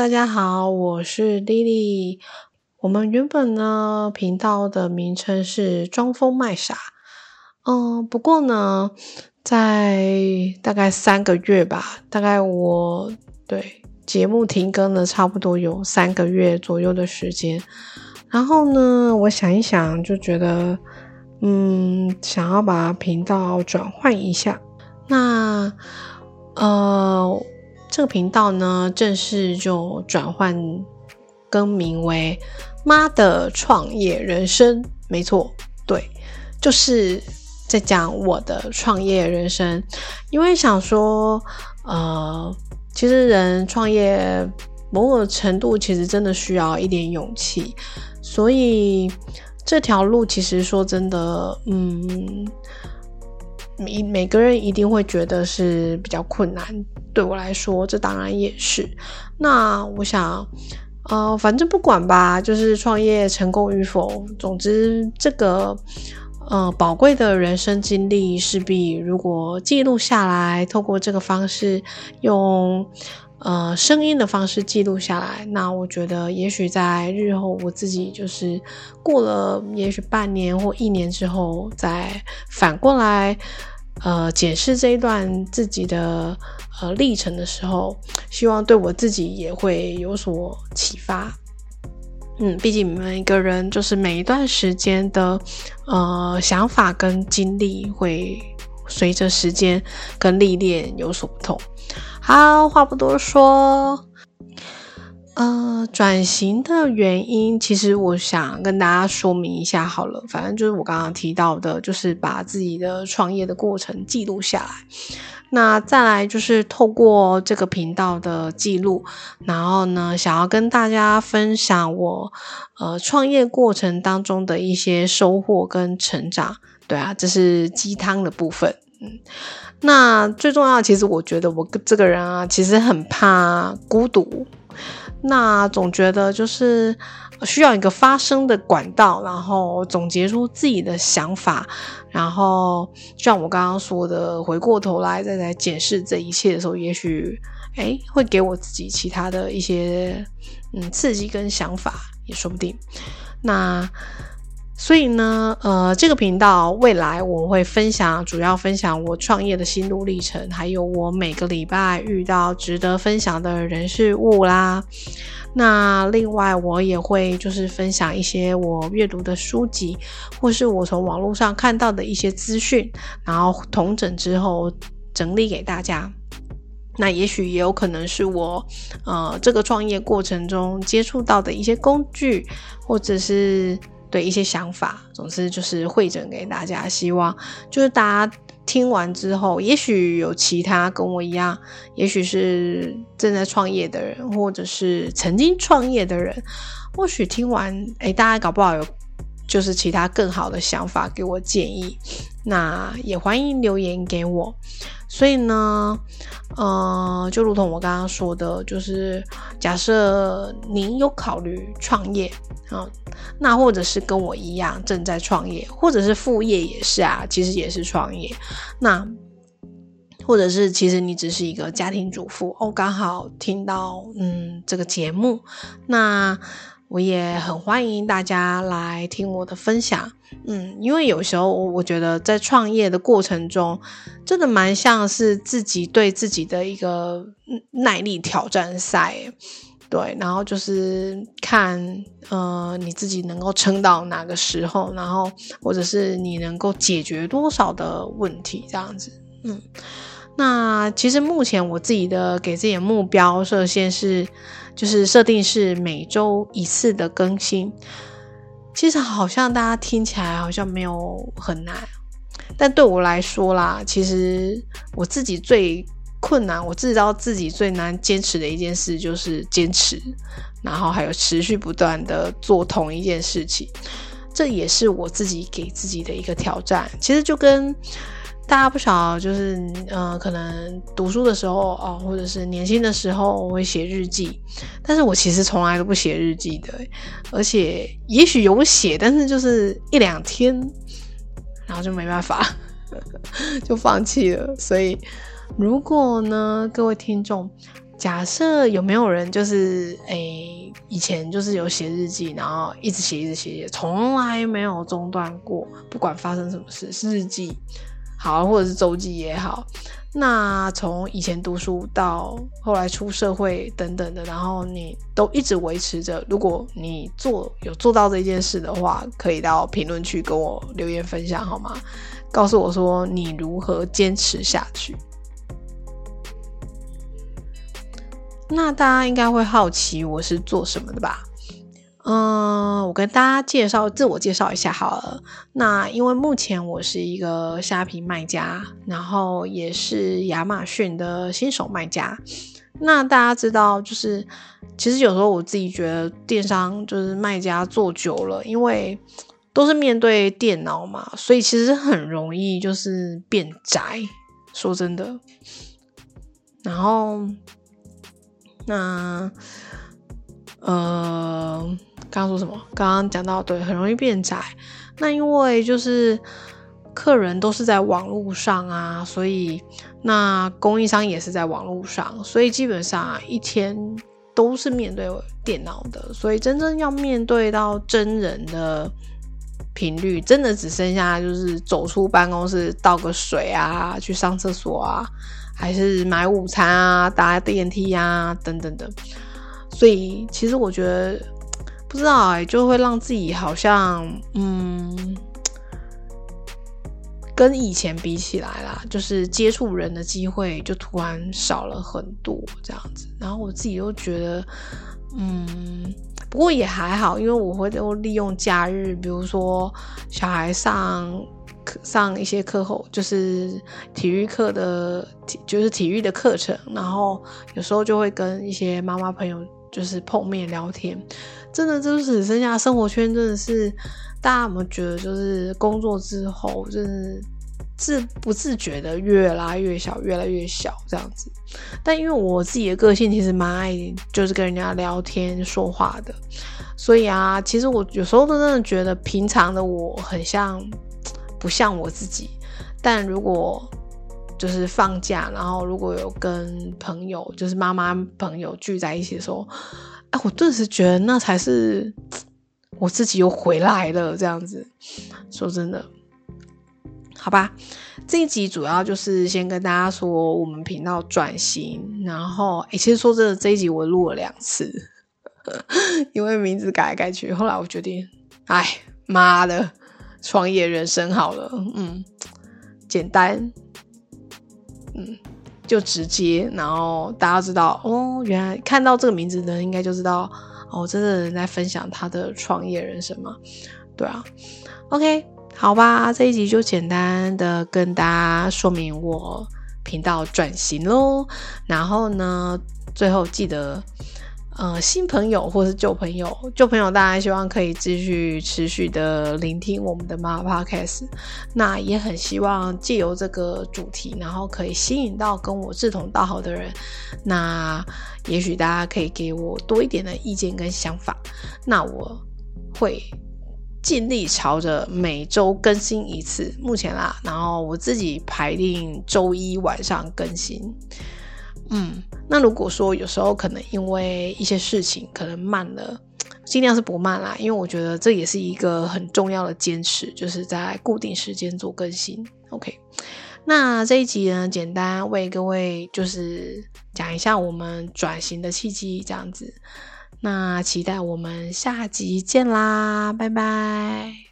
大家好，我是 Lily。我们原本呢频道的名称是装疯卖傻，嗯，不过呢，在大概三个月吧，大概我对节目停更了差不多有三个月左右的时间。然后呢，我想一想，就觉得，嗯，想要把频道转换一下。那，呃。这个频道呢，正式就转换更名为“妈的创业人生”。没错，对，就是在讲我的创业人生。因为想说，呃，其实人创业某种程度其实真的需要一点勇气，所以这条路其实说真的，嗯。每每个人一定会觉得是比较困难，对我来说，这当然也是。那我想，呃，反正不管吧，就是创业成功与否，总之这个，呃，宝贵的人生经历，势必如果记录下来，透过这个方式用。呃，声音的方式记录下来，那我觉得也许在日后我自己就是过了，也许半年或一年之后，再反过来呃检视这一段自己的呃历程的时候，希望对我自己也会有所启发。嗯，毕竟每个人就是每一段时间的呃想法跟经历，会随着时间跟历练有所不同。好，话不多说，呃，转型的原因，其实我想跟大家说明一下好了。反正就是我刚刚提到的，就是把自己的创业的过程记录下来。那再来就是透过这个频道的记录，然后呢，想要跟大家分享我呃创业过程当中的一些收获跟成长。对啊，这是鸡汤的部分。嗯。那最重要，其实我觉得我这个人啊，其实很怕孤独。那总觉得就是需要一个发声的管道，然后总结出自己的想法，然后像我刚刚说的，回过头来再来检视这一切的时候，也许哎会给我自己其他的一些嗯刺激跟想法，也说不定。那。所以呢，呃，这个频道未来我会分享，主要分享我创业的心路历程，还有我每个礼拜遇到值得分享的人事物啦。那另外我也会就是分享一些我阅读的书籍，或是我从网络上看到的一些资讯，然后同整之后整理给大家。那也许也有可能是我，呃，这个创业过程中接触到的一些工具，或者是。对一些想法，总之就是会诊给大家，希望就是大家听完之后，也许有其他跟我一样，也许是正在创业的人，或者是曾经创业的人，或许听完，哎，大家搞不好有就是其他更好的想法给我建议，那也欢迎留言给我。所以呢，呃，就如同我刚刚说的，就是假设您有考虑创业啊，那或者是跟我一样正在创业，或者是副业也是啊，其实也是创业。那或者是其实你只是一个家庭主妇哦，刚好听到嗯这个节目，那。我也很欢迎大家来听我的分享，嗯，因为有时候我觉得在创业的过程中，真的蛮像是自己对自己的一个耐力挑战赛，对，然后就是看呃你自己能够撑到哪个时候，然后或者是你能够解决多少的问题这样子，嗯，那其实目前我自己的给自己的目标设限是。就是设定是每周一次的更新，其实好像大家听起来好像没有很难，但对我来说啦，其实我自己最困难，我知道自己最难坚持的一件事就是坚持，然后还有持续不断的做同一件事情，这也是我自己给自己的一个挑战。其实就跟。大家不少，就是呃，可能读书的时候啊，或者是年轻的时候，我会写日记。但是我其实从来都不写日记的，而且也许有写，但是就是一两天，然后就没办法，就放弃了。所以，如果呢，各位听众假设有没有人就是诶，以前就是有写日记，然后一直写一直写写，从来没有中断过，不管发生什么事，日记好，或者是周记也好。那从以前读书到后来出社会等等的，然后你都一直维持着。如果你做有做到这件事的话，可以到评论区跟我留言分享好吗？告诉我说你如何坚持下去。那大家应该会好奇我是做什么的吧？嗯，我跟大家介绍自我介绍一下好了。那因为目前我是一个虾皮卖家，然后也是亚马逊的新手卖家。那大家知道，就是其实有时候我自己觉得电商就是卖家做久了，因为都是面对电脑嘛，所以其实很容易就是变宅。说真的，然后。那，呃，刚刚说什么？刚刚讲到对，很容易变窄。那因为就是客人都是在网络上啊，所以那供应商也是在网络上，所以基本上一天都是面对电脑的。所以真正要面对到真人的频率，真的只剩下就是走出办公室倒个水啊，去上厕所啊。还是买午餐啊，搭电梯啊，等等等。所以其实我觉得，不知道哎，就会让自己好像，嗯，跟以前比起来啦，就是接触人的机会就突然少了很多这样子。然后我自己又觉得，嗯，不过也还好，因为我会都利用假日，比如说小孩上课。上一些课后就是体育课的体，就是体育的课程，然后有时候就会跟一些妈妈朋友就是碰面聊天，真的就是只剩下生活圈，真的是大家有没有觉得就是工作之后，就是自不自觉的越拉越小，越来越小这样子。但因为我自己的个性其实蛮爱就是跟人家聊天说话的，所以啊，其实我有时候都真的觉得平常的我很像。不像我自己，但如果就是放假，然后如果有跟朋友，就是妈妈朋友聚在一起的时候，哎，我顿时觉得那才是我自己又回来了。这样子，说真的，好吧，这一集主要就是先跟大家说我们频道转型，然后，哎，其实说真的，这一集我录了两次，因为名字改来改去，后来我决定，哎，妈的。创业人生好了，嗯，简单，嗯，就直接，然后大家知道哦，原来看到这个名字的人应该就知道哦，真的人在分享他的创业人生嘛？对啊，OK，好吧，这一集就简单的跟大家说明我频道转型喽，然后呢，最后记得。呃，新朋友或是旧朋友，旧朋友，大家希望可以继续持续的聆听我们的妈妈 podcast。那也很希望借由这个主题，然后可以吸引到跟我志同道合的人。那也许大家可以给我多一点的意见跟想法。那我会尽力朝着每周更新一次，目前啦，然后我自己排定周一晚上更新。嗯，那如果说有时候可能因为一些事情可能慢了，尽量是不慢啦，因为我觉得这也是一个很重要的坚持，就是在固定时间做更新。OK，那这一集呢，简单为各位就是讲一下我们转型的契机，这样子。那期待我们下集见啦，拜拜。